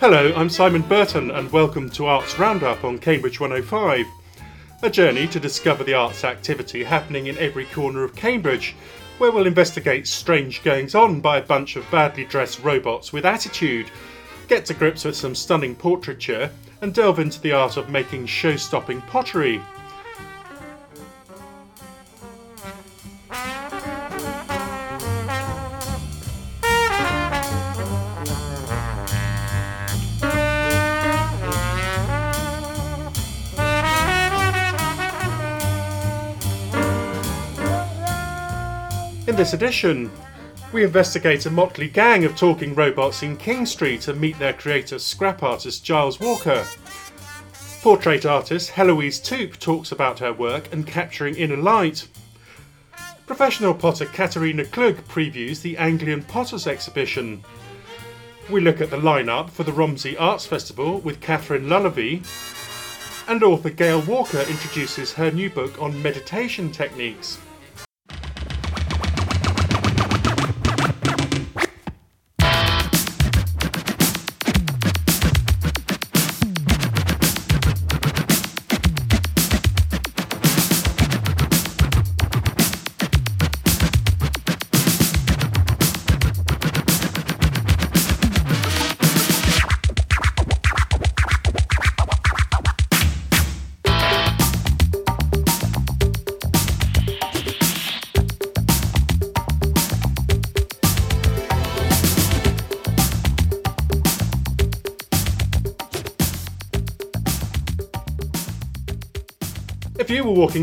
Hello, I'm Simon Burton, and welcome to Arts Roundup on Cambridge 105. A journey to discover the arts activity happening in every corner of Cambridge, where we'll investigate strange goings on by a bunch of badly dressed robots with attitude, get to grips with some stunning portraiture, and delve into the art of making show stopping pottery. This edition, we investigate a motley gang of talking robots in King Street and meet their creator, scrap artist Giles Walker. Portrait artist Heloise Toupe talks about her work and capturing inner light. Professional potter Katerina Klug previews the Anglian Potters exhibition. We look at the lineup for the Romsey Arts Festival with Catherine Lullaby. And author Gail Walker introduces her new book on meditation techniques.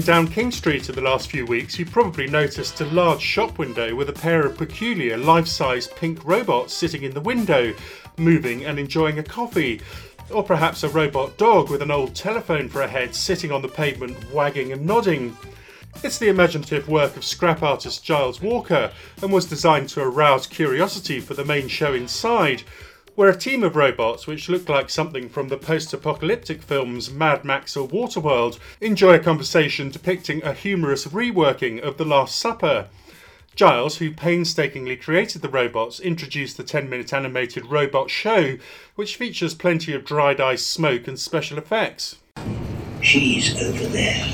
Down King Street in the last few weeks, you probably noticed a large shop window with a pair of peculiar life size pink robots sitting in the window, moving and enjoying a coffee. Or perhaps a robot dog with an old telephone for a head sitting on the pavement, wagging and nodding. It's the imaginative work of scrap artist Giles Walker and was designed to arouse curiosity for the main show inside, where a team of robots, which look like something from the post apocalyptic films Mad Max or Waterworld, enjoy a conversation depicting a humorous reworking of The Last Supper. Giles, who painstakingly created the robots, introduced the 10 minute animated robot show, which features plenty of dried ice smoke and special effects. She's over there.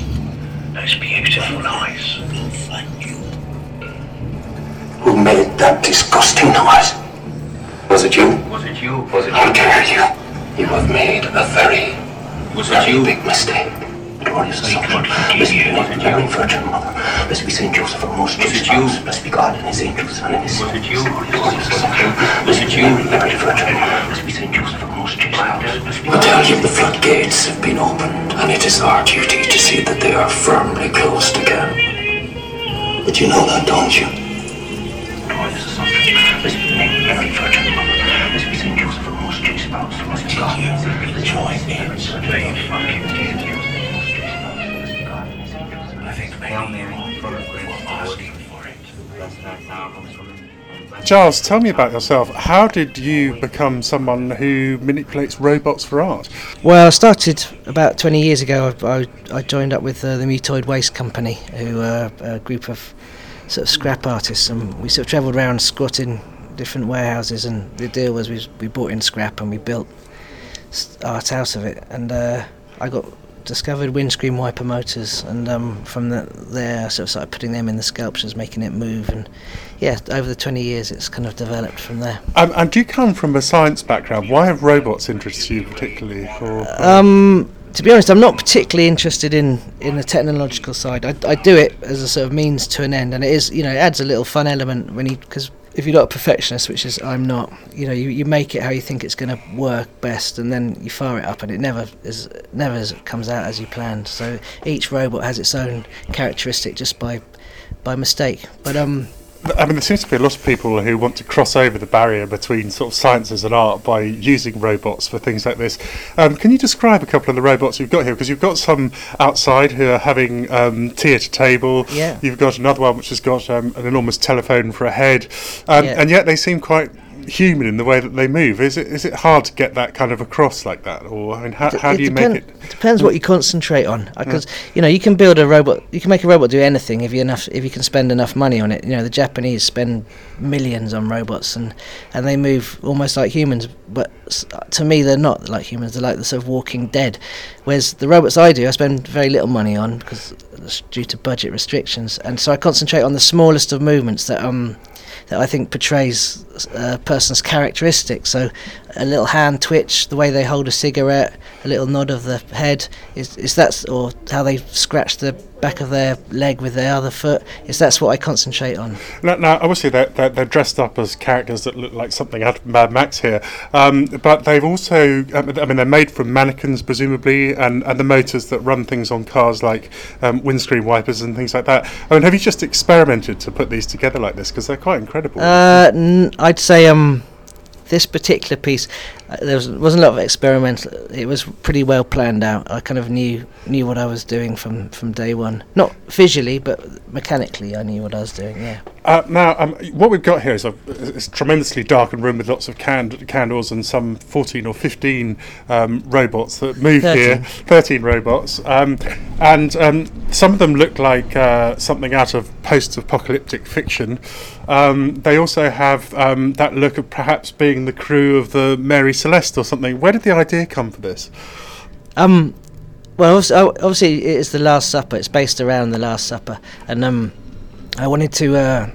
Those beautiful eyes. We'll find you. Who made that disgusting noise? Was it you? Was it you? Was it How dare you? You have made a very, Was very you? big mistake. Glorious We Assumption. can't Blessed be you. Virgin Mother. Blessed be Saint Joseph of most Was it you? spouse. Blessed be God and His angels and His Was it you? Was it you? Very Virgin. Blessed be Saint Joseph of most Jews' spouse. I tell you, the floodgates have been opened, and it is our duty to see that they are firmly closed again. But you know that, don't you? Giles, tell me about yourself. How did you become someone who manipulates robots for art? Well, I started about 20 years ago. I, I, I joined up with uh, the Mutoid Waste Company, who are a group of sort of scrap artists, and we sort of travelled around squatting different warehouses. And the deal was we, we bought in scrap and we built art out of it. And uh, I got discovered windscreen wiper motors, and um, from the, there I sort of started putting them in the sculptures, making it move. And yeah, over the 20 years, it's kind of developed from there. Um, and do you come from a science background? Why have robots interested you particularly? Or, Um, to be honest, I'm not particularly interested in, in the technological side. I, I do it as a sort of means to an end, and it is you know it adds a little fun element when you because if you're not a perfectionist, which is I'm not, you know you, you make it how you think it's going to work best, and then you fire it up, and it never is never is, comes out as you planned. So each robot has its own characteristic just by by mistake. But um, I mean, there seems to be a lot of people who want to cross over the barrier between sort of sciences and art by using robots for things like this. Um, can you describe a couple of the robots you've got here? Because you've got some outside who are having um, tea at a table. Yeah. You've got another one which has got um, an enormous telephone for a head, um, Yeah. and yet they seem quite human in the way that they move. Is it is it hard to get that kind of across like that, or I mean, how, how do you depend- make it? Mm. It depends what you concentrate on. Because you know you can build a robot, you can make a robot do anything if you enough if you can spend enough money on it. You know the Japanese spend millions on robots and and they move almost like humans, but to me they're not like humans. They're like the sort of Walking Dead. Whereas the robots I do, I spend very little money on because it's due to budget restrictions, and so I concentrate on the smallest of movements that um that I think portrays uh, a person's characteristics. So, a little hand twitch, the way they hold a cigarette, a little nod of the head, is is or how they scratch the back of their leg with their other foot. Is that's what I concentrate on. Now, now obviously, they're, they're, they're dressed up as characters that look like something out of Mad Max here, um, but they've also, um, I mean, they're made from mannequins, presumably, and, and the motors that run things on cars like um, windscreen wipers and things like that. I mean, have you just experimented to put these together like this? Because they're quite incredible. Uh, n- I'd say um, this particular piece, uh, there was, wasn't a lot of experimental. It was pretty well planned out. I kind of knew knew what I was doing from, from day one. Not visually, but mechanically, I knew what I was doing. Yeah. Uh, now, um, what we've got here is a, it's tremendously darkened room with lots of cand- candles and some 14 or 15 um, robots that move here. 13 robots. Um, and um, some of them look like uh, something out of post apocalyptic fiction. Um, they also have um, that look of perhaps being the crew of the Mary Celeste or something. Where did the idea come for this? Um, well, obviously, obviously it is the Last Supper. It's based around the Last Supper, and um, I wanted to. Uh,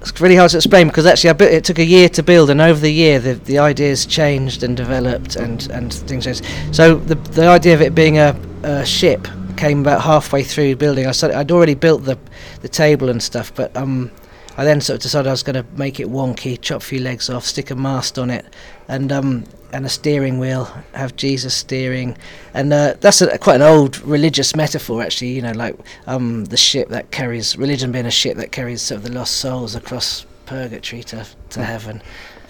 it's really hard to explain because actually bu- it took a year to build, and over the year the the ideas changed and developed, and and things changed. So the the idea of it being a, a ship came about halfway through building. I started, I'd already built the the table and stuff, but um. I then sort of decided I was going to make it wonky, chop a few legs off, stick a mast on it, and um, and a steering wheel, have Jesus steering, and uh, that's a, quite an old religious metaphor, actually. You know, like um, the ship that carries religion being a ship that carries sort of the lost souls across purgatory to to heaven.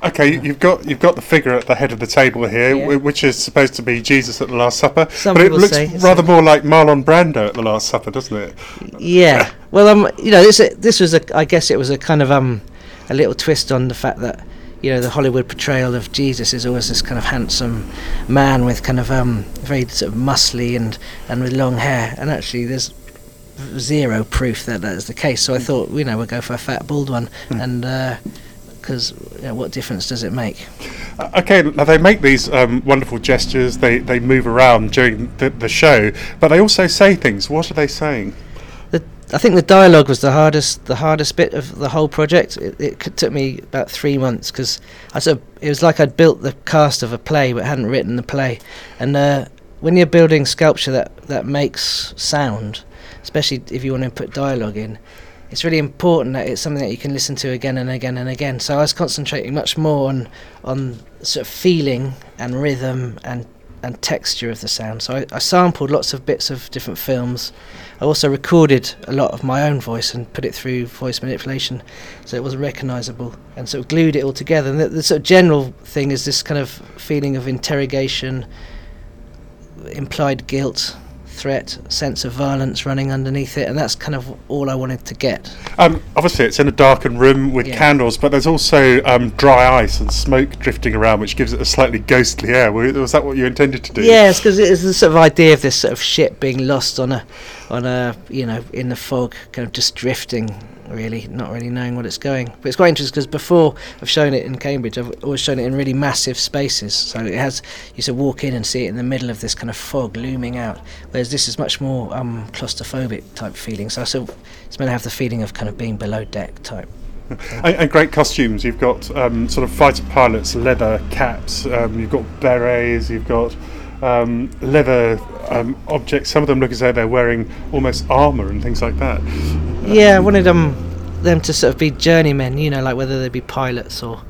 Okay, you- you've got you've got the figure at the head of the table here, Yeah. which is supposed to be Jesus at the Last Supper, Some but it looks rather more like Marlon Brando at the Last Supper, doesn't it? Yeah. Well, um, you know, this this was a, I guess it was a kind of um, a little twist on the fact that you know the Hollywood portrayal of Jesus is always this kind of handsome man with kind of um, very sort of muscly and and with long hair, and actually there's zero proof that that is the case. So I thought, you know, we'll go for a fat bald one, and because you know, what difference does it make? Uh, Okay, now they make these um, wonderful gestures. They they move around during the, the show, but they also say things. What are they saying? I think the dialogue was the hardest, the hardest bit of the whole project. It, it took me about three months because I sort of, it was like I'd built the cast of a play but hadn't written the play. And uh, when you're building sculpture that that makes sound, especially if you want to put dialogue in, it's really important that it's something that you can listen to again and again and again. So I was concentrating much more on on sort of feeling and rhythm and and texture of the sound. So I, I sampled lots of bits of different films. I also recorded a lot of my own voice and put it through voice manipulation, so it wasn't recognisable, and sort of glued it all together. And the, the sort of general thing is this kind of feeling of interrogation, implied guilt, threat, sense of violence running underneath it, and that's kind of all I wanted to get. Um, obviously, it's in a darkened room with Yeah. candles, but there's also um, dry ice and smoke drifting around, which gives it a slightly ghostly air. Was was that what you intended to do? Yes, because it's the sort of idea of this sort of ship being lost on a, on a, you know, in the fog, kind of just drifting, really, not really knowing what it's going. But it's quite interesting because before I've shown it in Cambridge, I've always shown it in really massive spaces. So it has, you sort of walk in and see it in the middle of this kind of fog looming out. Whereas this is much more um, claustrophobic type feeling. So I sort it's meant to have the feeling of kind of being below deck type. And, and great costumes. You've got um, sort of fighter pilots, leather caps. Um, you've got berets. You've got um, leather um, objects. Some of them look as though they're wearing almost armour and things like that. Yeah, I wanted um, them to sort of be journeymen, you know, like whether they be pilots or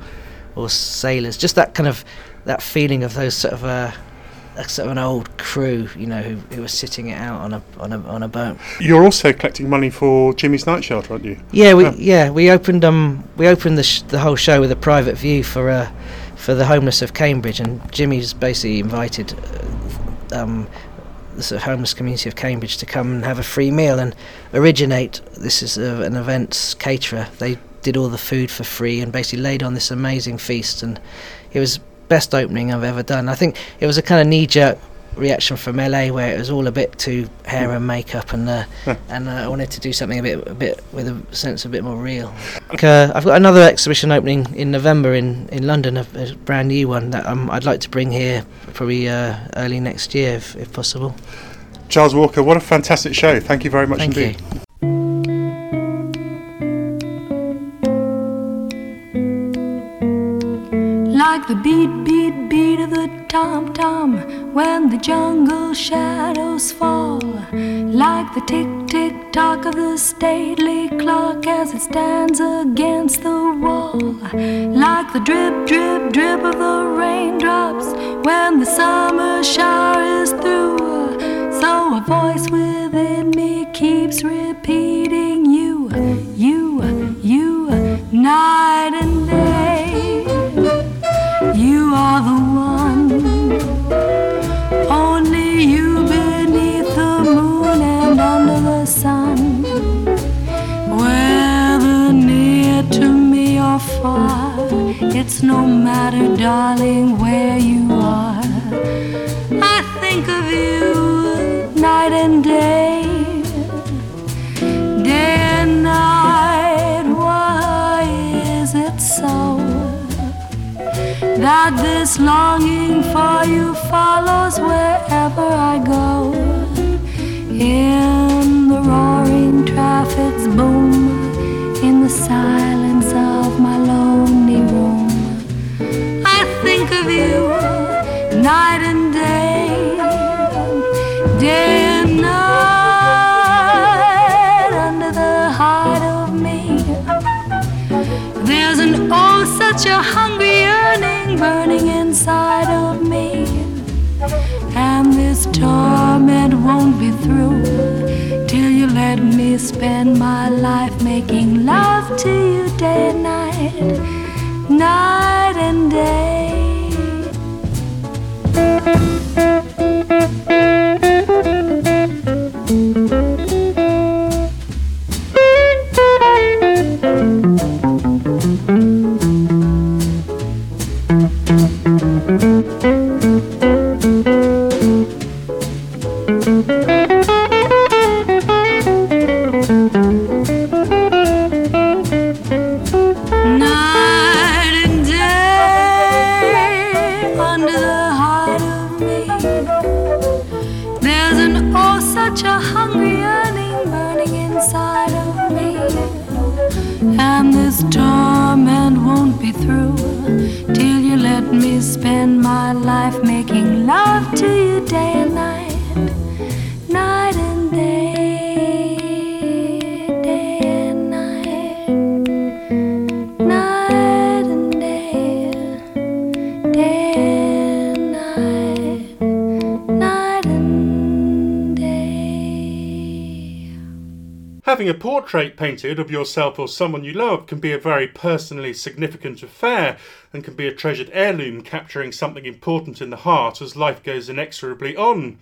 or sailors. Just that kind of that feeling of those sort of uh, sort of an old crew, you know, who, who were sitting it out on a on a on a boat. You're also collecting money for Jimmy's Night Shelter, aren't you? Yeah, we Oh. yeah we opened um we opened the sh- the whole show with a private view for uh for the homeless of Cambridge, and Jimmy's basically invited uh, um the sort of homeless community of Cambridge to come and have a free meal and originate. This is uh, an events caterer. They did all the food for free and basically laid on this amazing feast. And it was best opening I've ever done. I think it was a kind of knee jerk reaction from LA where it was all a bit too hair and makeup and uh, and uh, I wanted to do something a bit a bit with a sense a bit more real. Uh, I've got another exhibition opening in November in, in London, a, a brand new one that um, I'd like to bring here probably uh, early next year if, if possible. Charles Walker, what a fantastic show. Thank you very much Thank indeed. you. Like the beat, beat, beat of the tom tom when the jungle shadows fall. Like the tick, tick tock of the stately clock as it stands against the wall. Like the drip, drip, drip of the raindrops when the summer shower is through. So a voice within me keeps repeating you, you, you, night and it's no matter, darling, where you are. I think of you night and day, day and night. Why is it so? that this longing for you follows wherever I go. In the roaring traffic's boom, in the silence of you night and day, day and night under the heart of me. There's an oh, such a hungry yearning burning inside of me. And this torment won't be through till you let me spend my life making love to you day and night, night and day. Portrait painted of yourself or someone you love can be a very personally significant affair and can be a treasured heirloom capturing something important in the heart as life goes inexorably on.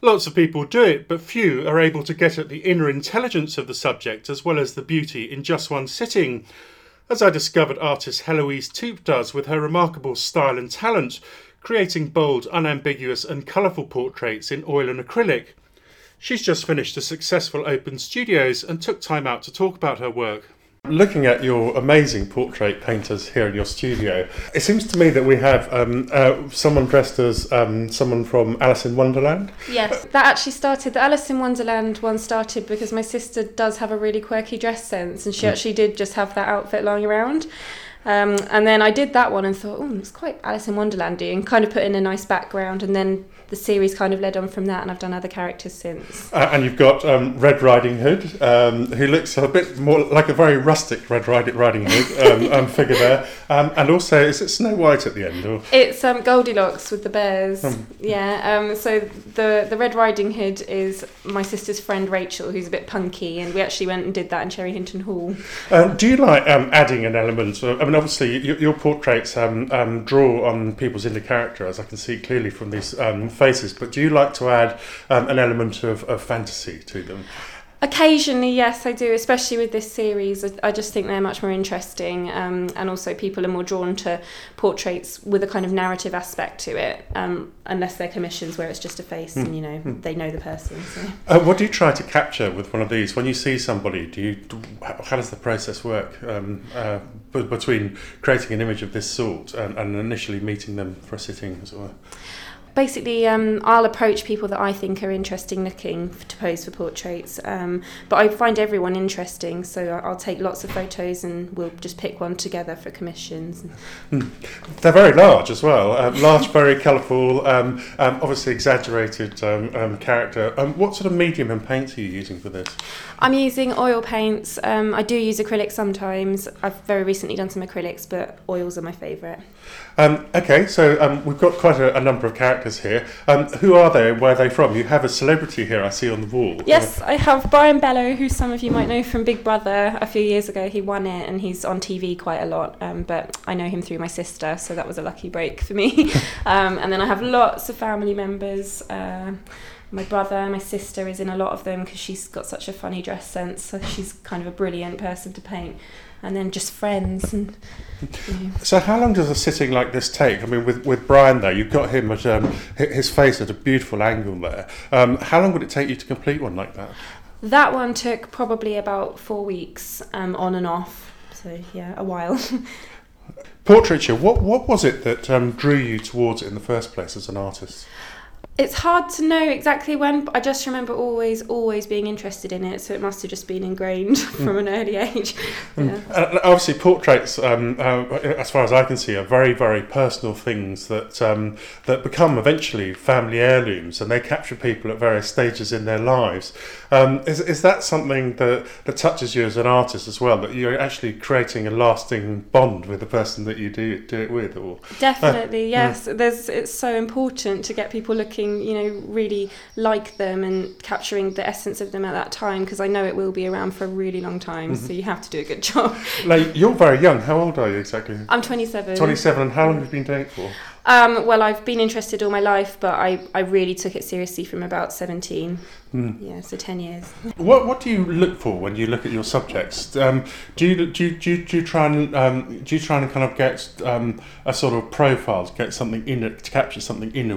Lots of people do it, but few are able to get at the inner intelligence of the subject as well as the beauty in just one sitting. As I discovered artist Heloise Toupe does with her remarkable style and talent, creating bold, unambiguous, and colourful portraits in oil and acrylic. She's just finished a successful open studios and took time out to talk about her work. Looking at your amazing portrait painters here in your studio, it seems to me that we have um, uh, someone dressed as um, someone from Alice in Wonderland. Yes, that actually started. The Alice in Wonderland one started because my sister does have a really quirky dress sense, and she actually did just have that outfit lying around. Um, and then I did that one and thought, oh, it's quite Alice in Wonderlandy, and kind of put in a nice background. And then the series kind of led on from that, and I've done other characters since. Uh, and you've got um, Red Riding Hood, um, who looks a bit more like a very rustic Red Riding, Hood um, um, figure there. Um, and also, is it Snow White at the end? Or? It's um, Goldilocks with the bears. Yeah. Um, so the the Red Riding Hood is my sister's friend Rachel, who's a bit punky, and we actually went and did that in Cherry Hinton Hall. Um, do you like um, adding an element? Of, I mean, obviously, your, your portraits um, um, draw on people's inner character, as I can see clearly from these um, faces. But do you like to add um, an element of, of fantasy to them? Occasionally, yes, I do, especially with this series. I, just think they're much more interesting, um, and also people are more drawn to portraits with a kind of narrative aspect to it, um, unless they're commissions where it's just a face and you know they know the person. So. Uh, what do you try to capture with one of these? When you see somebody, do you how does the process work um, uh, between creating an image of this sort and, and initially meeting them for a sitting, as it were? Basically um, I'll approach people that I think are interesting looking f- to pose for portraits um, but I find everyone interesting so I'll take lots of photos and we'll just pick one together for commissions They're very large as well. Um, large, very colourful, um, um, obviously exaggerated um, um, character. Um, what sort of medium and paints are you using for this? I'm using oil paints um, I do use acrylics sometimes I've very recently done some acrylics but oils are my favourite Um, okay, so um, we've got quite a, a number of characters here. Um, who are they? Where are they from? You have a celebrity here. I see on the wall. Yes, I have Brian Belo, who some of you might know from Big Brother a few years ago. He won it and he's on TV quite a lot, um, but I know him through my sister, so that was a lucky break for me. um, and then I have lots of family members. Uh, my brother, my sister is in a lot of them because she's got such a funny dress sense, so she's kind of a brilliant person to paint. And then just friends and. You know. So how long does a sitting like this take? I mean, with, with Brian there, you've got him at um, his face at a beautiful angle there. Um, how long would it take you to complete one like that? That one took probably about four weeks, um, on and off. So yeah, a while. Portraiture. What what was it that um, drew you towards it in the first place as an artist? It's hard to know exactly when, but I just remember always, always being interested in it. So it must have just been ingrained from an early age. Yeah. Uh, obviously, portraits, um, uh, as far as I can see, are very, very personal things that um, that become eventually family heirlooms, and they capture people at various stages in their lives. Um, is, is that something that, that touches you as an artist as well? That you're actually creating a lasting bond with the person that you do do it with, or Definitely, yes. There's it's so important to get people looking, you know, really like them and capturing the essence of them at that time because I know it will be around for a really long time. So mm-hmm. you have to do a good job. like you're very young. How old are you exactly? I'm 27. Twenty-seven. And how long have you been doing it for? Um, well, I've been interested all my life, but I, I really took it seriously from about 17. Yeah, so 10 years. What What do you look for when you look at your subjects? Um, do you do you, do you, do you try and um, do you try and kind of get um, a sort of profile to get something in it to capture something in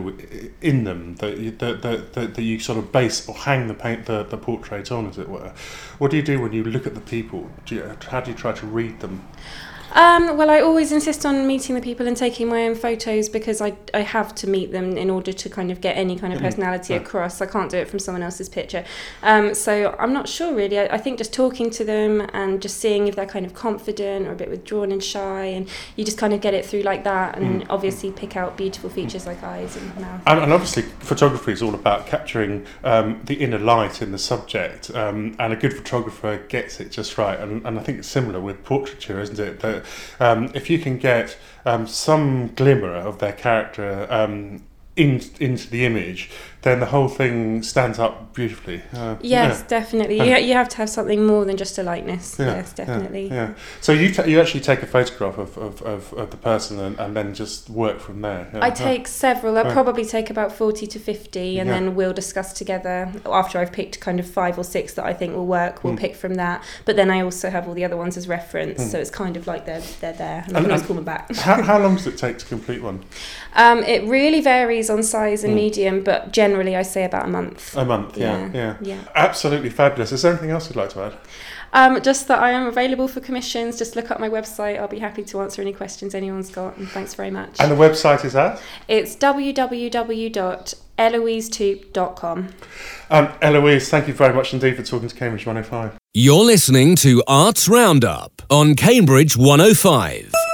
in them that you, that, that, that, that you sort of base or hang the paint the, the portrait on, as it were? What do you do when you look at the people? Do you, how do you try to read them? Um, well, I always insist on meeting the people and taking my own photos because I, I have to meet them in order to kind of get any kind of personality right. across. I can't do it from someone else's picture. Um, so I'm not sure really. I, I think just talking to them and just seeing if they're kind of confident or a bit withdrawn and shy, and you just kind of get it through like that, and obviously pick out beautiful features like eyes and mouth. And, and obviously, photography is all about capturing um, the inner light in the subject, um, and a good photographer gets it just right. And, and I think it's similar with portraiture, isn't it? That um, if you can get um, some glimmer of their character um, in, into the image, then the whole thing stands up beautifully. Uh, Yes, yeah. definitely. Yeah. You, you have to have something more than just a likeness. Yeah, yes, definitely. Yeah, So you ta you actually take a photograph of, of, of, of the person and, and then just work from there. Yeah. I take several. I probably take about 40 to 50, and Yeah. then we'll discuss together. After I've picked kind of five or six that I think will work, we'll Mm. pick from that. But then I also have all the other ones as reference, so it's kind of like they're, they're there, and I And- can always call them back. how, how long does it take to complete one? Um, it really varies on size and Mm. medium, but generally I say about a month. A month. Yeah, Yeah, yeah. yeah. Absolutely fabulous. Is there anything else you'd like to add? Um, just that I am available for commissions. Just look up my website. I'll be happy to answer any questions anyone's got. And thanks very much. And the website is at? It's www.eloisetoupe.com. Um, Eloise, thank you very much indeed for talking to Cambridge 105. You're listening to Arts Roundup on Cambridge 105.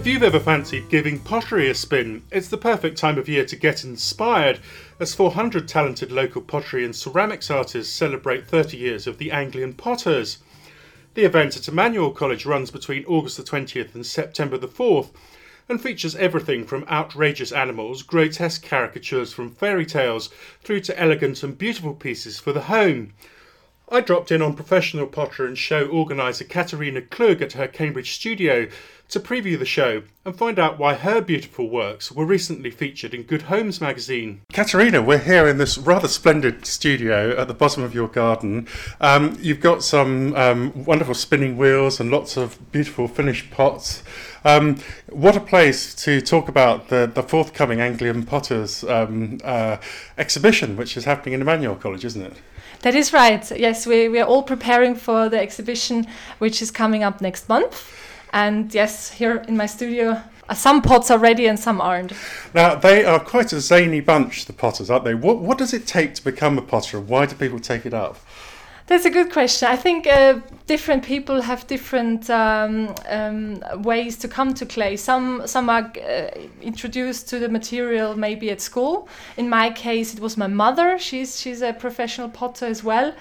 If you've ever fancied giving pottery a spin, it's the perfect time of year to get inspired as 400 talented local pottery and ceramics artists celebrate 30 years of the Anglian Potters. The event at Emmanuel College runs between August the 20th and September the 4th and features everything from outrageous animals, grotesque caricatures from fairy tales, through to elegant and beautiful pieces for the home. I dropped in on professional potter and show organiser Katerina Klug at her Cambridge studio to preview the show and find out why her beautiful works were recently featured in Good Homes magazine. Katerina, we're here in this rather splendid studio at the bottom of your garden. Um, you've got some um, wonderful spinning wheels and lots of beautiful finished pots. Um, what a place to talk about the, the forthcoming Anglian Potters um, uh, exhibition, which is happening in Emmanuel College, isn't it? That is right. Yes, we, we are all preparing for the exhibition, which is coming up next month. And yes, here in my studio, uh, some pots are ready and some aren't. Now, they are quite a zany bunch, the Potters, aren't they? What, what does it take to become a Potter and why do people take it up? That's a good question. I think uh, different people have different um, um, ways to come to clay. Some some are uh, introduced to the material maybe at school. In my case, it was my mother. She's she's a professional potter as well.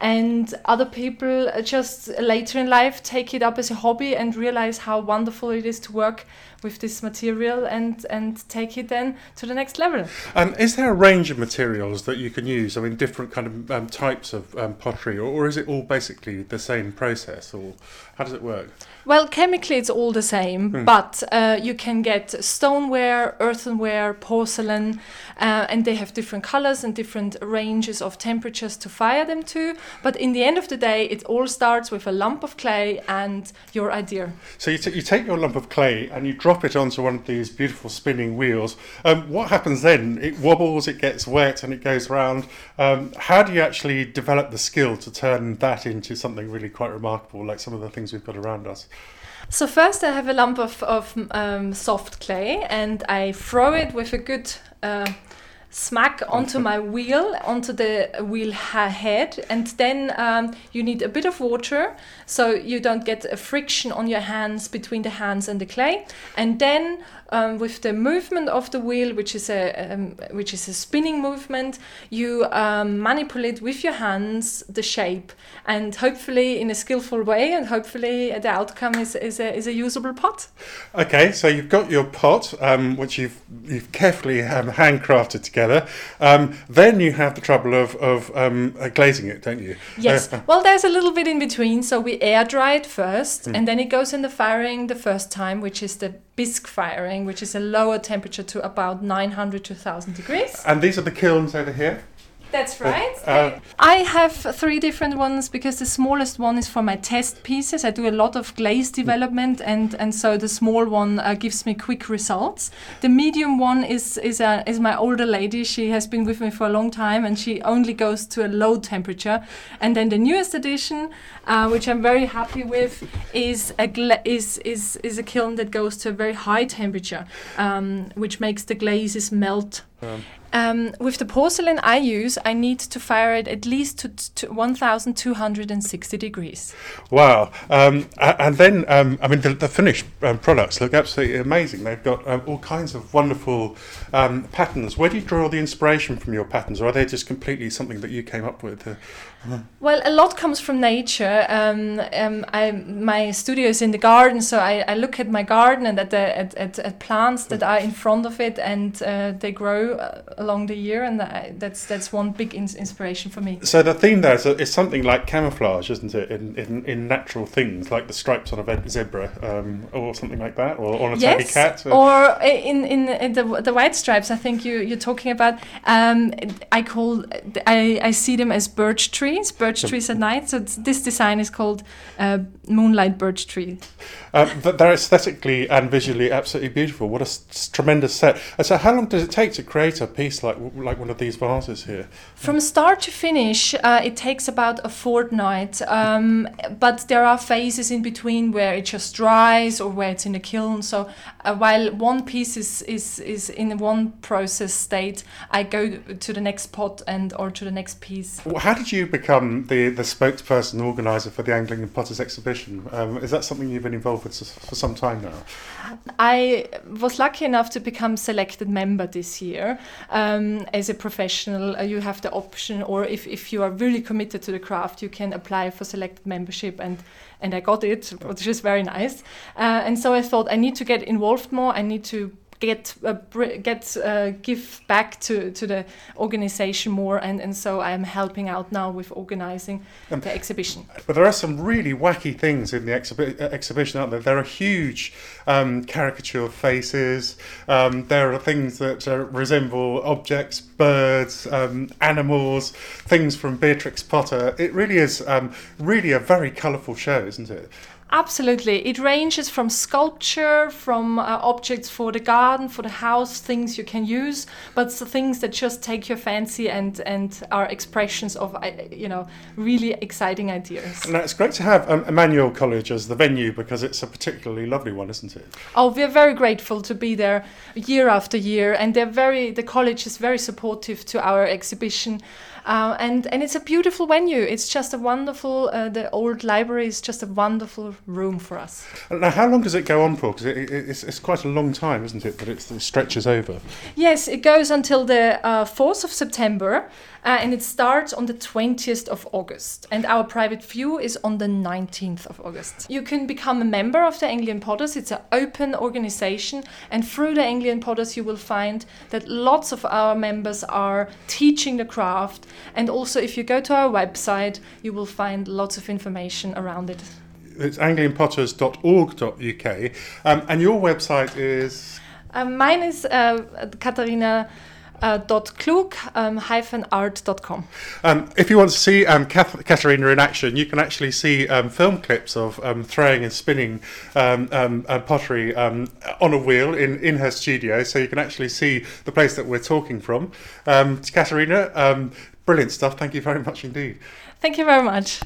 And other people just later in life take it up as a hobby and realize how wonderful it is to work with this material and and take it then to the next level. Um, is there a range of materials that you can use? I mean, different kind of um, types of um, pottery, or, or is it all basically the same process, or how does it work? Well, chemically it's all the same, Hmm. but uh, you can get stoneware, earthenware, porcelain, uh, and they have different colors and different ranges of temperatures to fire them to. But in the end of the day, it all starts with a lump of clay and your idea. So you, t- you take your lump of clay and you drop it onto one of these beautiful spinning wheels. Um, what happens then? It wobbles, it gets wet, and it goes round. Um, how do you actually develop the skill to turn that into something really quite remarkable, like some of the things we've got around us? So first, I have a lump of, of um, soft clay, and I throw it with a good uh, smack onto my wheel, onto the wheel head, and then um, you need a bit of water so you don't get a friction on your hands between the hands and the clay. And then um, with the movement of the wheel, which is a um, which is a spinning movement, you um, manipulate with your hands the shape, and hopefully in a skillful way, and hopefully the outcome is, is a is a usable pot. Okay, so you've got your pot, um, which you've you've carefully um, handcrafted together. Um, then you have the trouble of of um, uh, glazing it, don't you? Yes. Uh, well, there's a little bit in between. So we air dry it first, Mm. and then it goes in the firing the first time, which is the bisque firing, which is a lower temperature to about 900 to 1000 degrees. and these are the kilns over here. That's right. Uh, I have three different ones because the smallest one is for my test pieces. I do a lot of glaze development, and, and so the small one uh, gives me quick results. The medium one is is a, is my older lady. She has been with me for a long time, and she only goes to a low temperature. And then the newest edition, uh, which I'm very happy with, is a gla- is is is a kiln that goes to a very high temperature, um, which makes the glazes melt. Um, with the porcelain I use, I need to fire it at least to, to 1260 degrees. Wow. Um, and then, um, I mean, the, the finished um, products look absolutely amazing. They've got um, all kinds of wonderful um, patterns. Where do you draw the inspiration from your patterns, or are they just completely something that you came up with? Uh, Well, a lot comes from nature. Um, um, I, my studio is in the garden, so I, I look at my garden and at, the, at, at, at plants that are in front of it, and uh, they grow uh, along the year, and I, that's that's one big ins- inspiration for me. so the theme there is, is something like camouflage, isn't it, in, in, in natural things, like the stripes on a zebra, um, or something like that, or on a tabby yes, cat? uh, or in, in in the the white stripes. I think you you're talking about. Um, I call I, I see them as birch trees, birch trees at night. So this design is called uh, moonlight birch tree. Um, but they're aesthetically and visually absolutely beautiful. What a s- tremendous set! And so, how long does it take to create a piece like like one of these vases here? From start to finish, uh, it takes about a fortnight. Um, but there are phases in between where it just dries or where it's in the kiln. So uh, while one piece is, is, is in one process state, I go to the next pot and or to the next piece. How did you become the, the spokesperson organizer for the Anglian Potters exhibition? Um, is that something you've been involved with for some time now. I was lucky enough to become selected member this year. Um, as a professional, uh, you have the option, or if, if you are really committed to the craft, you can apply for selected membership, and and I got it, which is very nice. Uh, and so I thought I need to get involved more. I need to get uh, get uh, give back to, to the organization more and, and so I'm helping out now with organizing the exhibition. But there are some really wacky things in the exhibi- uh, exhibition, aren't there? There are huge um, caricature faces. Um, there are things that uh, resemble objects, birds, um, animals, things from Beatrix Potter. It really is um, really a very colourful show, isn't it? Absolutely. It ranges from sculpture, from uh, objects for the garden, for the house, things you can use, but the things that just take your fancy and, and are expressions of, uh, you know, really exciting ideas. Now, it's great to have um, Emmanuel College as the venue because it's a particularly lovely one, isn't it? Oh, we're very grateful to be there year after year, and they're very. The college is very supportive to our exhibition, uh, and and it's a beautiful venue. It's just a wonderful. Uh, the old library is just a wonderful room for us. Now, how long does it go on for? Because it, it, it's, it's quite a long time, isn't it, that it's, it stretches over? Yes, it goes until the uh, 4th of September uh, and it starts on the 20th of August. And our private view is on the 19th of August. You can become a member of the Anglian Potters. It's an open organization. And through the Anglian Potters, you will find that lots of our members are teaching the craft. And also, if you go to our website, you will find lots of information around it. It's anglianpotters.org.uk. Um, and your website is. Um, mine is uh, Katharina uh, klug-art.com. Um, um, if you want to see um, Katerina in action, you can actually see um, film clips of um, throwing and spinning um, uh, pottery on a wheel in, in her studio, so you can actually see the place that we're talking from. Um, Katerina, brilliant stuff. Thank you very much indeed. Thank you very much.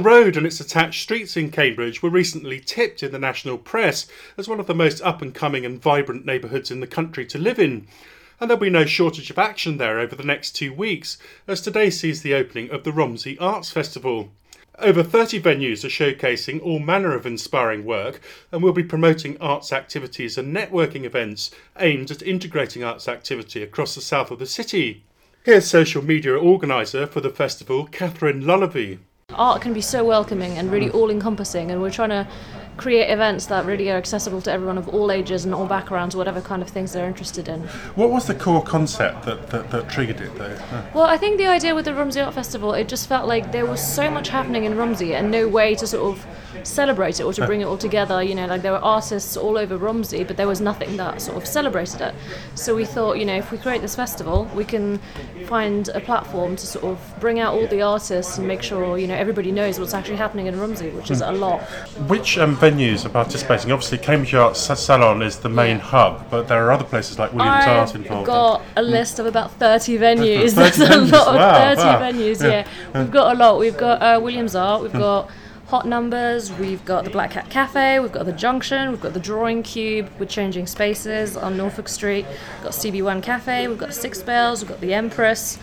Mill Road and its attached streets in Cambridge were recently tipped in the national press as one of the most up and coming and vibrant neighbourhoods in the country to live in. And there'll be no shortage of action there over the next two weeks, as today sees the opening of the Romsey Arts Festival. Over 30 venues are showcasing all manner of inspiring work and we'll be promoting arts activities and networking events aimed at integrating arts activity across the south of the city. Here's social media organiser for the festival, Catherine Lullaby. Art can be so welcoming and really mm. all encompassing and we're trying to create events that really are accessible to everyone of all ages and all backgrounds whatever kind of things they're interested in. What was the core concept that, that, that triggered it though? well i think the idea with the Romsey art festival it just felt like there was so much happening in Romsey and no way to sort of celebrate it or to bring it all together you know like there were artists all over Romsey, but there was nothing that sort of celebrated it so we thought you know if we create this festival we can find a platform to sort of bring out all the artists and make sure you know everybody knows what's actually happening in Romsey, which is a lot Which um, venues are participating? Obviously, Cambridge Arts Salon is the main hub, but there are other places like Williams Art involved. I've got a list of about 30 venues. 30 That's a venues, lot of wow, 30 wow. venues, Yeah. yeah. We've got a lot. We've got uh, Williams Art, we've got Hot Numbers, we've got the Black Cat Cafe, we've got the Junction, we've got the Drawing Cube, we're changing spaces on Norfolk Street, we've got CB1 Cafe, we've got Six Bells, we've got the Empress,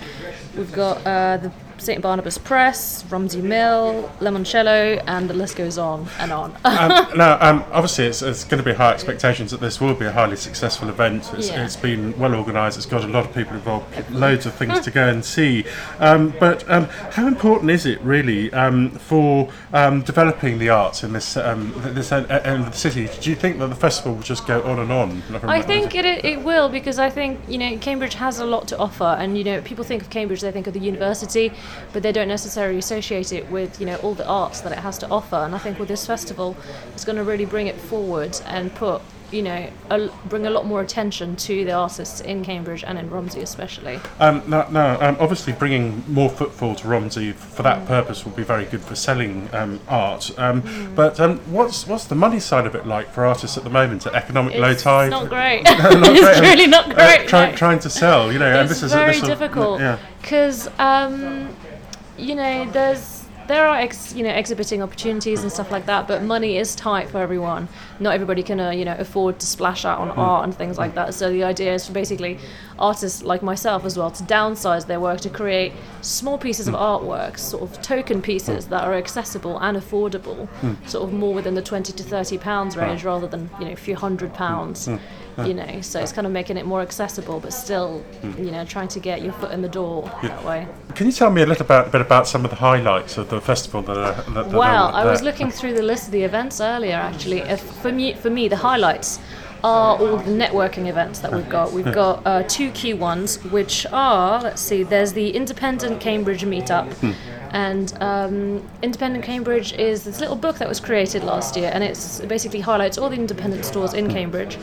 we've got uh, the St Barnabas Press, Romsey Mill, Limoncello, and the list goes on and on. um, now, um, obviously, it's, it's going to be high expectations that this will be a highly successful event. It's, Yeah. it's been well organised. It's got a lot of people involved, loads of things to go and see. Um, but um, how important is it really um, for um, developing the arts in this um, this end, end of the city? Do you think that the festival will just go on and on? I think it, it will because I think you know Cambridge has a lot to offer, and you know people think of Cambridge, they think of the university, but they don't necessarily associate it with you know all the arts that it has to offer. And I think with this festival, it's going to really bring it forward and put you know a, bring a lot more attention to the artists in Cambridge and in Romsey especially. Um, no, no um, obviously bringing more footfall to Romsey for that purpose will be very good for selling um, art. Um, But um, what's what's the money side of it like for artists at the moment? At economic low tide, not great. Not it's really not Uh, great. try, no. Trying to sell, you know, and it's this is very this difficult Yeah. because um, you know there's there are ex, you know exhibiting opportunities and stuff like that but money is tight for everyone. Not everybody can uh, you know afford to splash out on hmm. art and things like that. So the idea is for basically artists like myself as well to downsize their work to create small pieces of hmm. artwork sort of token pieces hmm. that are accessible and affordable sort of more within the 20 to 30 pounds range rather than you know a few hundred pounds you know so it's kind of making it more accessible but still you know trying to get your foot in the door that way. Can you tell me a little about, bit about some of the highlights of the festival that are? That, that well i was looking through the list of the events earlier actually. If, for me for me the highlights are all the networking events that we've got. We've got uh, two key ones which are let's see there's the independent cambridge meetup. And um, independent cambridge is this little book that was created last year and it's it basically highlights all the independent stores in cambridge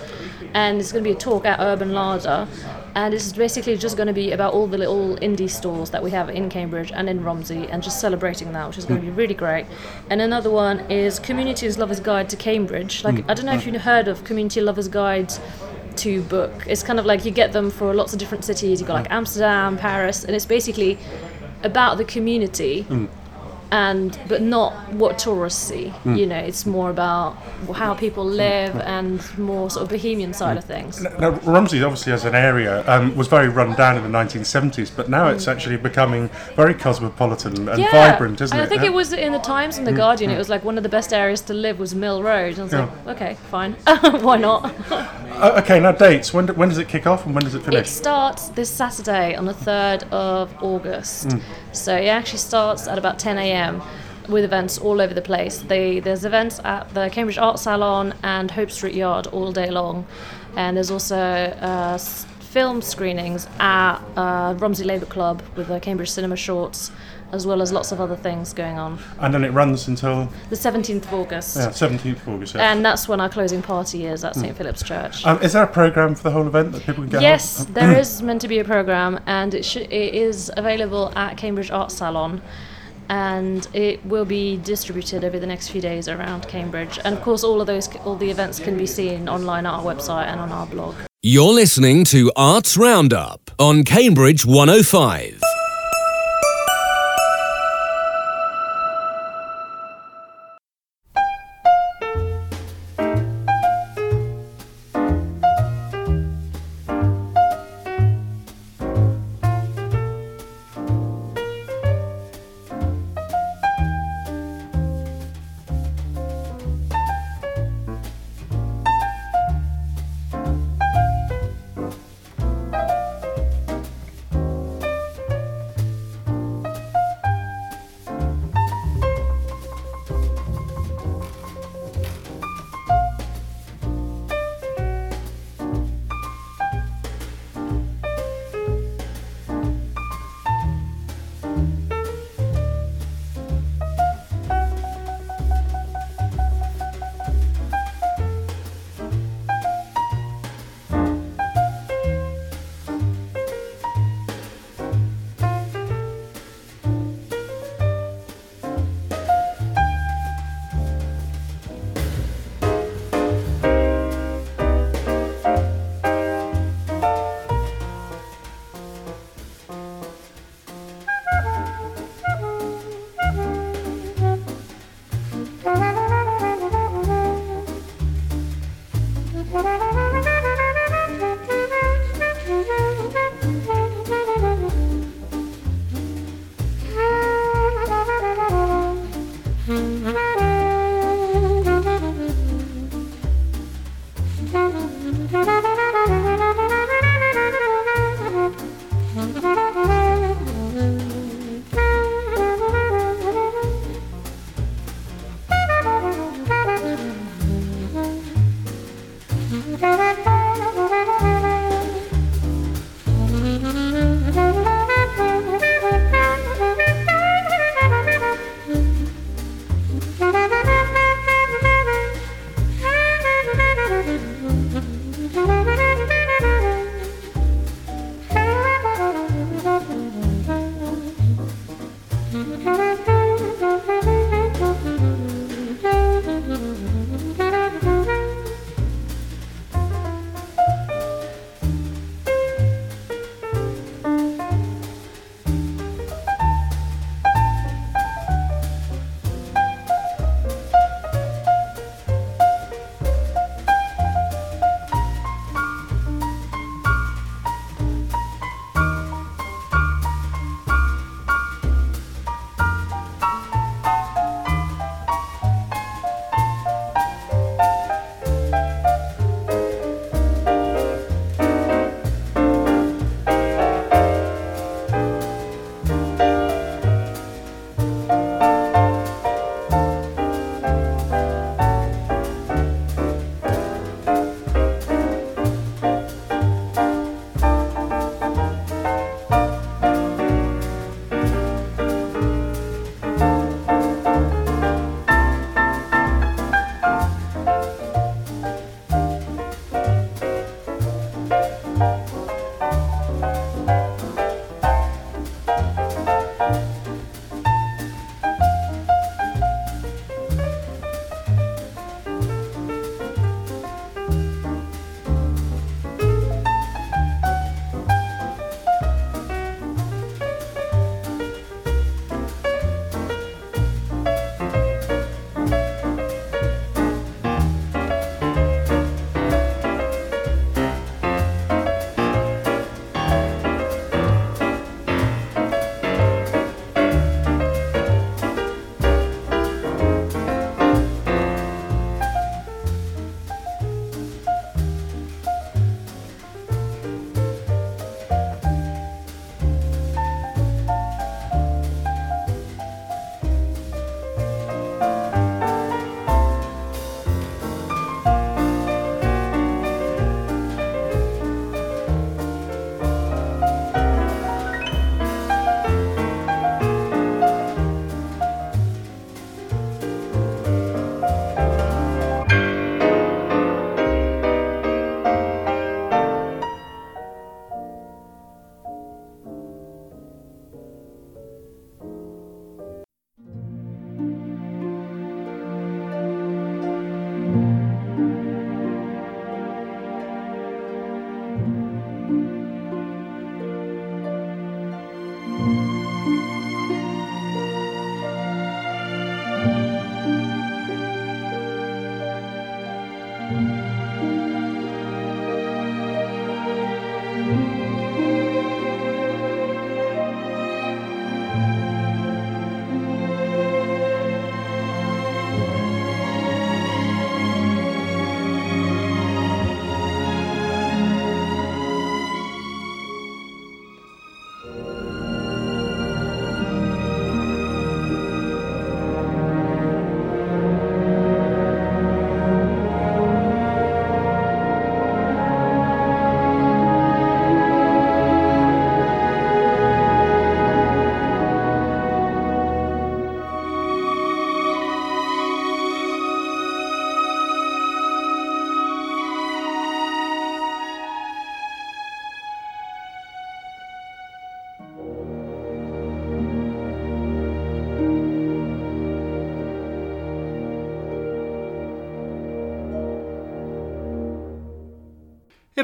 and it's going to be a talk at urban larder and it's basically just going to be about all the little indie stores that we have in Cambridge and in Romsey and just celebrating that, which is going to be hmm. really great. And another one is Communities Lovers Guide to Cambridge. Like, hmm. I don't know if you've heard of Community Lovers Guide to book. It's kind of like you get them for lots of different cities. You've got like hmm. Amsterdam, Paris, and it's basically about the community. And but not what tourists see. You know, it's more about how people live and more sort of bohemian side of things. Now, Romsey, obviously, as an area, um, was very run down in the 1970s, but now it's actually becoming very cosmopolitan and vibrant, isn't and it? I think Uh, it was in the Times and the Guardian. It was like one of the best areas to live was Mill Road. And I was like, okay, fine, why not? Uh, okay, now dates. When, do- when does it kick off and when does it finish? It starts this Saturday on the third of August. So it actually starts at about 10 a.m. with events all over the place. They, there's events at the Cambridge Art Salon and Hope Street Yard all day long, and there's also uh, film screenings at uh, Romsey Labour Club with the Cambridge Cinema Shorts, as well as lots of other things going on. and then it runs until The 17th of August. yeah, 17th of August. Yeah. And that's when our closing party is at St Philip's Church. um, is there a programme for the whole event that people can get Yes, hold of? there is meant to be a program, and it, sh- it is available at Cambridge Art Salon, and it will be distributed over the next few days around Cambridge. And of course, all of those, all the events can be seen online at our website and on our blog. You're listening to Arts Roundup on Cambridge 105.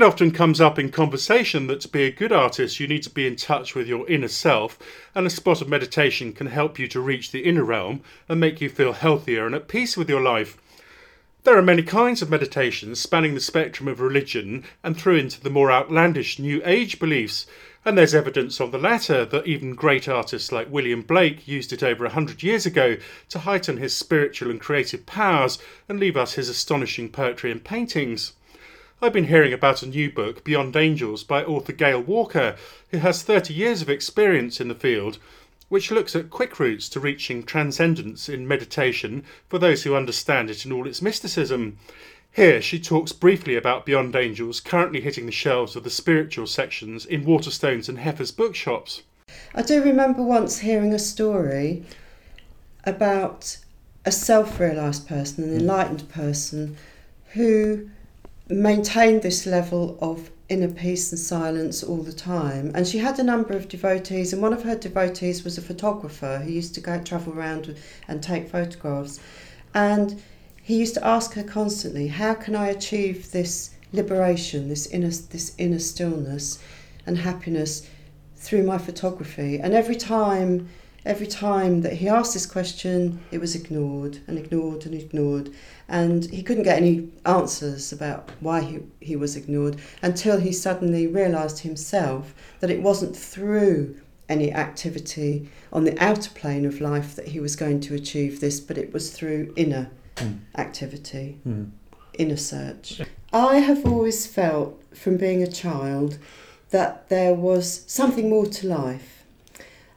It often comes up in conversation that to be a good artist, you need to be in touch with your inner self, and a spot of meditation can help you to reach the inner realm and make you feel healthier and at peace with your life. There are many kinds of meditations spanning the spectrum of religion and through into the more outlandish New Age beliefs, and there's evidence of the latter that even great artists like William Blake used it over a hundred years ago to heighten his spiritual and creative powers and leave us his astonishing poetry and paintings. I've been hearing about a new book, Beyond Angels, by author Gail Walker, who has 30 years of experience in the field, which looks at quick routes to reaching transcendence in meditation for those who understand it in all its mysticism. Here, she talks briefly about Beyond Angels currently hitting the shelves of the spiritual sections in Waterstones and Heffers bookshops. I do remember once hearing a story about a self realised person, an hmm. enlightened person, who maintained this level of inner peace and silence all the time. And she had a number of devotees, and one of her devotees was a photographer who used to go travel around and take photographs. And he used to ask her constantly, "How can I achieve this liberation, this inner this inner stillness and happiness through my photography?" And every time every time that he asked this question, it was ignored and ignored and ignored. And he couldn't get any answers about why he, he was ignored until he suddenly realised himself that it wasn't through any activity on the outer plane of life that he was going to achieve this, but it was through inner mm. activity, mm. inner search. I have always felt from being a child that there was something more to life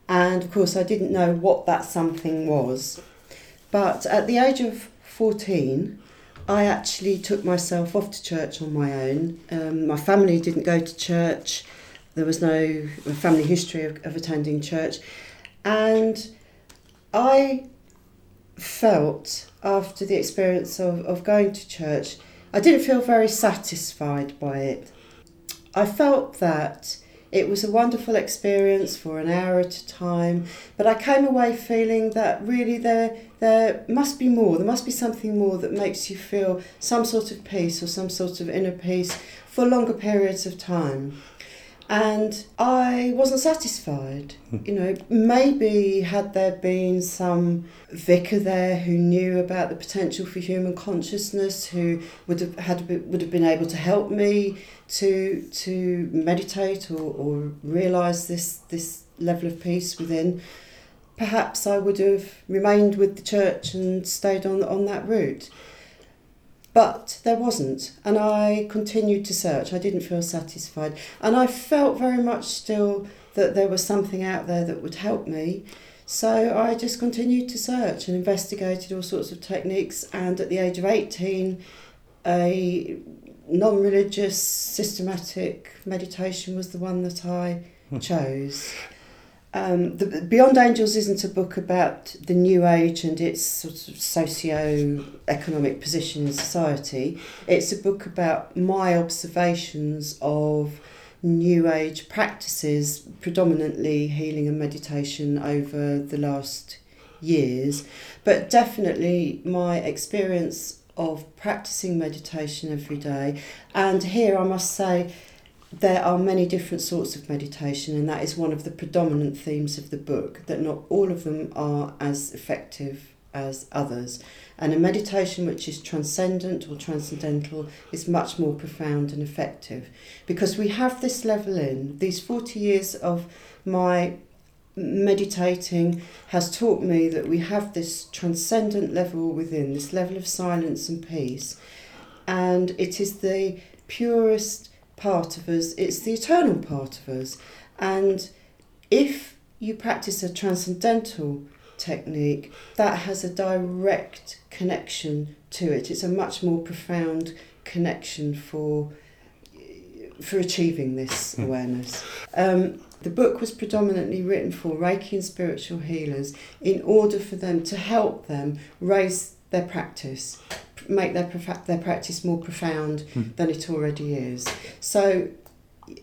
and of course I didn't know what that something was. But at the age of 14, I actually took myself off to church on my own. Um, my family didn't go to church. There was no family history of, of attending church. And I felt after the experience of, of going to church, I didn't feel very satisfied by it. I felt that it was a wonderful experience for an hour at a time, but I came away feeling that really there there must be more. There must be something more that makes you feel some sort of peace or some sort of inner peace for longer periods of time and I wasn't satisfied. Hmm. you know, maybe had there been some vicar there who knew about the potential for human consciousness, who would have had would have been able to help me to to meditate or, or realize this this level of peace within. Perhaps I would have remained with the church and stayed on on that route. But there wasn't, and I continued to search. I didn't feel satisfied, and I felt very much still that there was something out there that would help me. So I just continued to search and investigated all sorts of techniques. And at the age of 18, a non religious systematic meditation was the one that I hmm. chose. Um, the Beyond Angels isn't a book about the New Age and its sort of socio-economic position in society. It's a book about my observations of New Age practices, predominantly healing and meditation over the last years, but definitely my experience of practicing meditation every day. And here I must say, there are many different sorts of meditation, and that is one of the predominant themes of the book, that not all of them are as effective as others. And a meditation which is transcendent or transcendental is much more profound and effective because we have this level in. These 40 years of my meditating has taught me that we have this transcendent level within, this level of silence and peace, and it is the purest part of us, it's the eternal part of us. And if you practice a transcendental technique, that has a direct connection to it. It's a much more profound connection for for achieving this hmm. awareness. Um, the book was predominantly written for Reiki and spiritual healers in order for them to help them raise their practice make their their practice more profound mm. than it already is. So,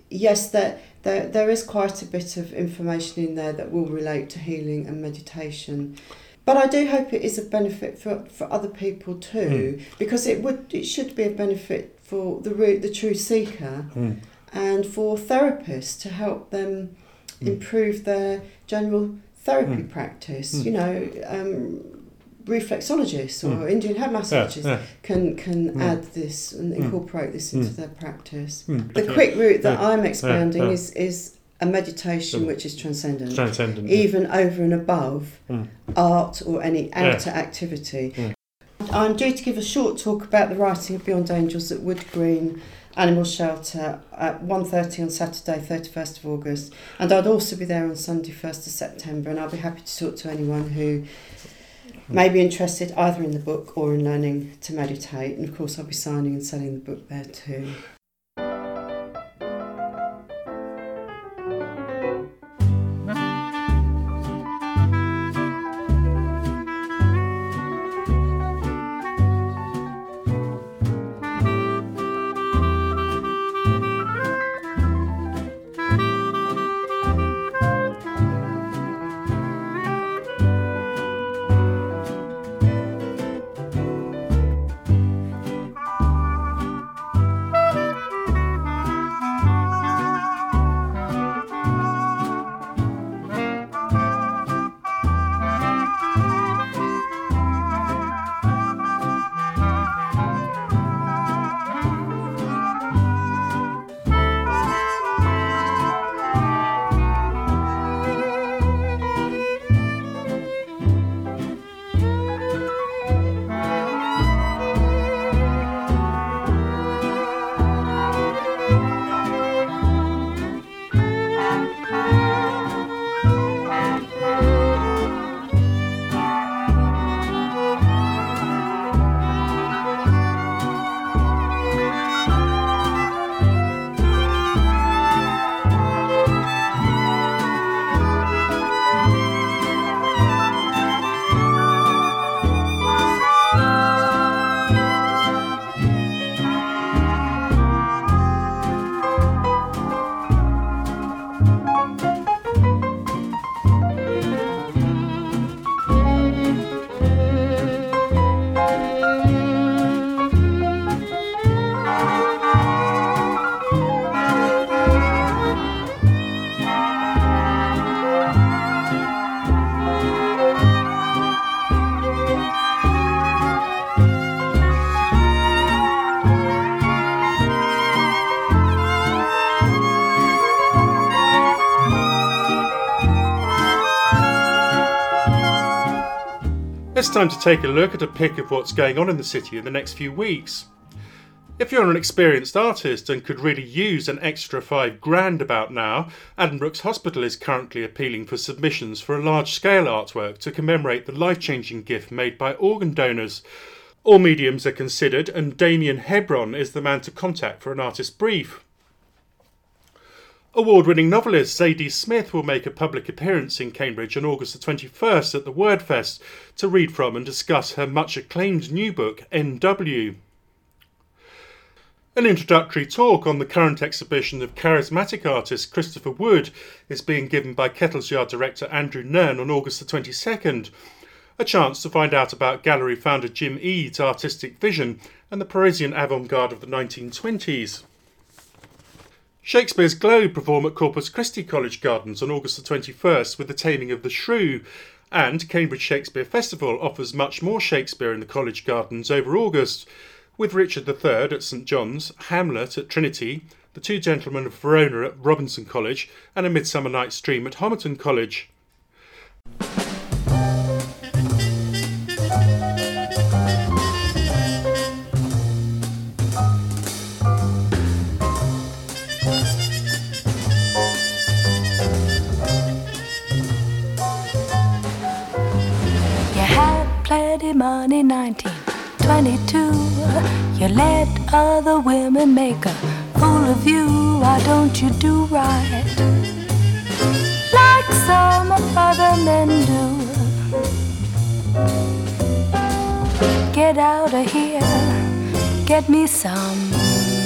yes, there, there there is quite a bit of information in there that will relate to healing and meditation. But I do hope it is a benefit for, for other people too, mm. because it would it should be a benefit for the route, the true seeker, Mm. and for therapists to help them Mm. improve their general therapy Mm. practice. Mm. You know, um, reflexologists or Mm. Indian head massagers yeah. can can Mm. add this and Mm. incorporate this into Mm. their practice. Mm. The Okay. quick route that Yeah. I'm Yeah. expounding Yeah. is is a meditation Mm. which is transcendent, Transcendent, yeah. even over and above Mm. art or any Yeah. outer activity. Mm. I'm due to give a short talk about the writing of Beyond Angels at Wood Green Animal Shelter at 1.30 on Saturday, 31st of August. And I'd also be there on Sunday, 1st of September, and I'll be happy to talk to anyone who may be interested either in the book or in learning to meditate. And of course, I'll be signing and selling the book there too. Time to take a look at a pick of what's going on in the city in the next few weeks. If you're an experienced artist and could really use an extra five grand about now, Addenbrooke's Hospital is currently appealing for submissions for a large scale artwork to commemorate the life changing gift made by organ donors. All mediums are considered, and Damien Hebron is the man to contact for an artist brief. Award winning novelist Zadie Smith will make a public appearance in Cambridge on August the 21st at the Wordfest to read from and discuss her much acclaimed new book, NW. An introductory talk on the current exhibition of charismatic artist Christopher Wood is being given by Kettle's Yard director Andrew Nairne on August the 22nd. A chance to find out about gallery founder Jim Ede's artistic vision and the Parisian avant garde of the 1920s. Shakespeare's Globe perform at Corpus Christi College Gardens on August the 21st with the Taming of the Shrew, and Cambridge Shakespeare Festival offers much more Shakespeare in the College Gardens over August, with Richard III at St John's, Hamlet at Trinity, The Two Gentlemen of Verona at Robinson College, and A Midsummer Night's Dream at Homerton College. 20, 19, 22. You let other women make a fool of you. Why don't you do right? Like some other men do. Get out of here. Get me some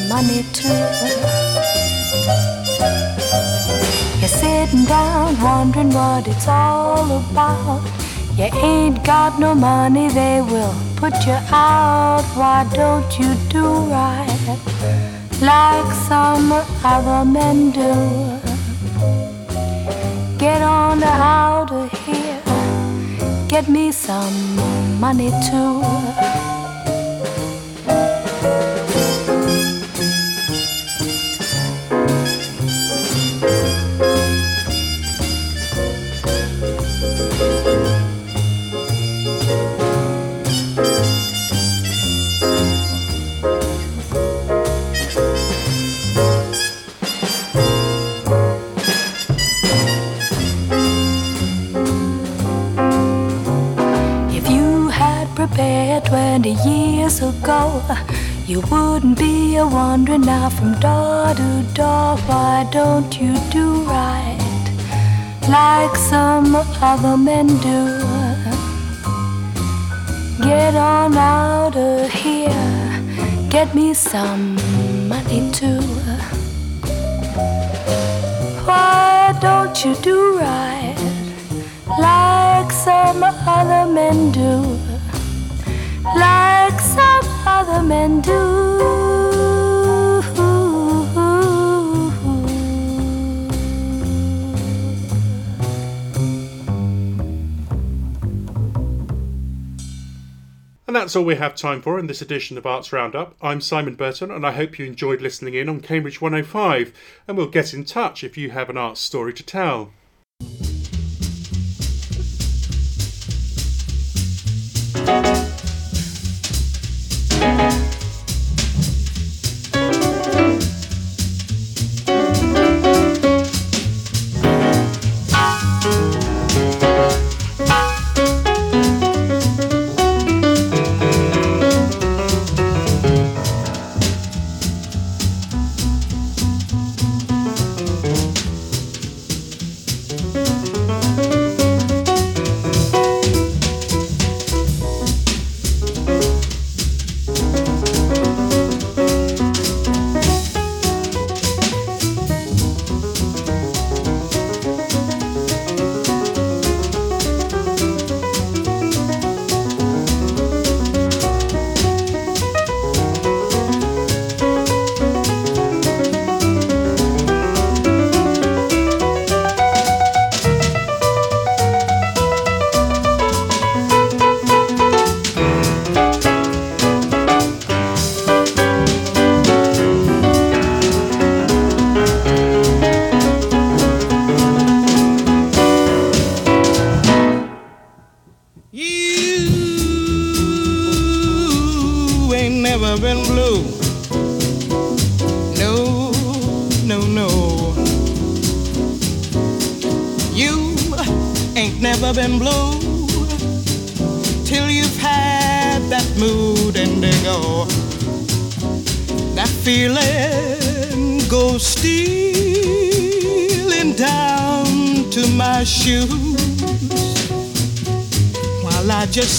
money too. You're sitting down wondering what it's all about. You ain't got no money, they will put you out. Why don't you do right? like some other men do. Get on out of here, get me some money too. Ago, you wouldn't be a wandering now from door to door. Why don't you do right like some other men do? Get on out of here, get me some money too. Why don't you do right like some other men do? Like some other men do. And that's all we have time for in this edition of Arts Roundup. I'm Simon Burton, and I hope you enjoyed listening in on Cambridge 105. And we'll get in touch if you have an arts story to tell.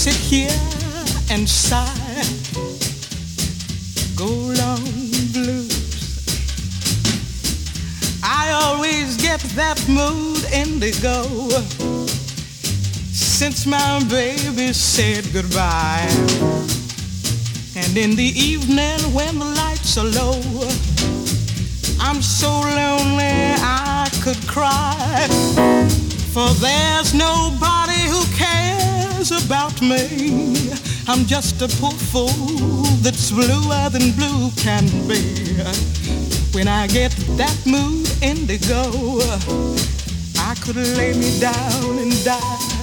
Sit here and sigh. Go long blues. I always get that mood indigo since my baby said goodbye. And in the evening when the lights are low, about me. I'm just a poor fool that's bluer than blue can be. When I get that mood indigo, I could lay me down and die.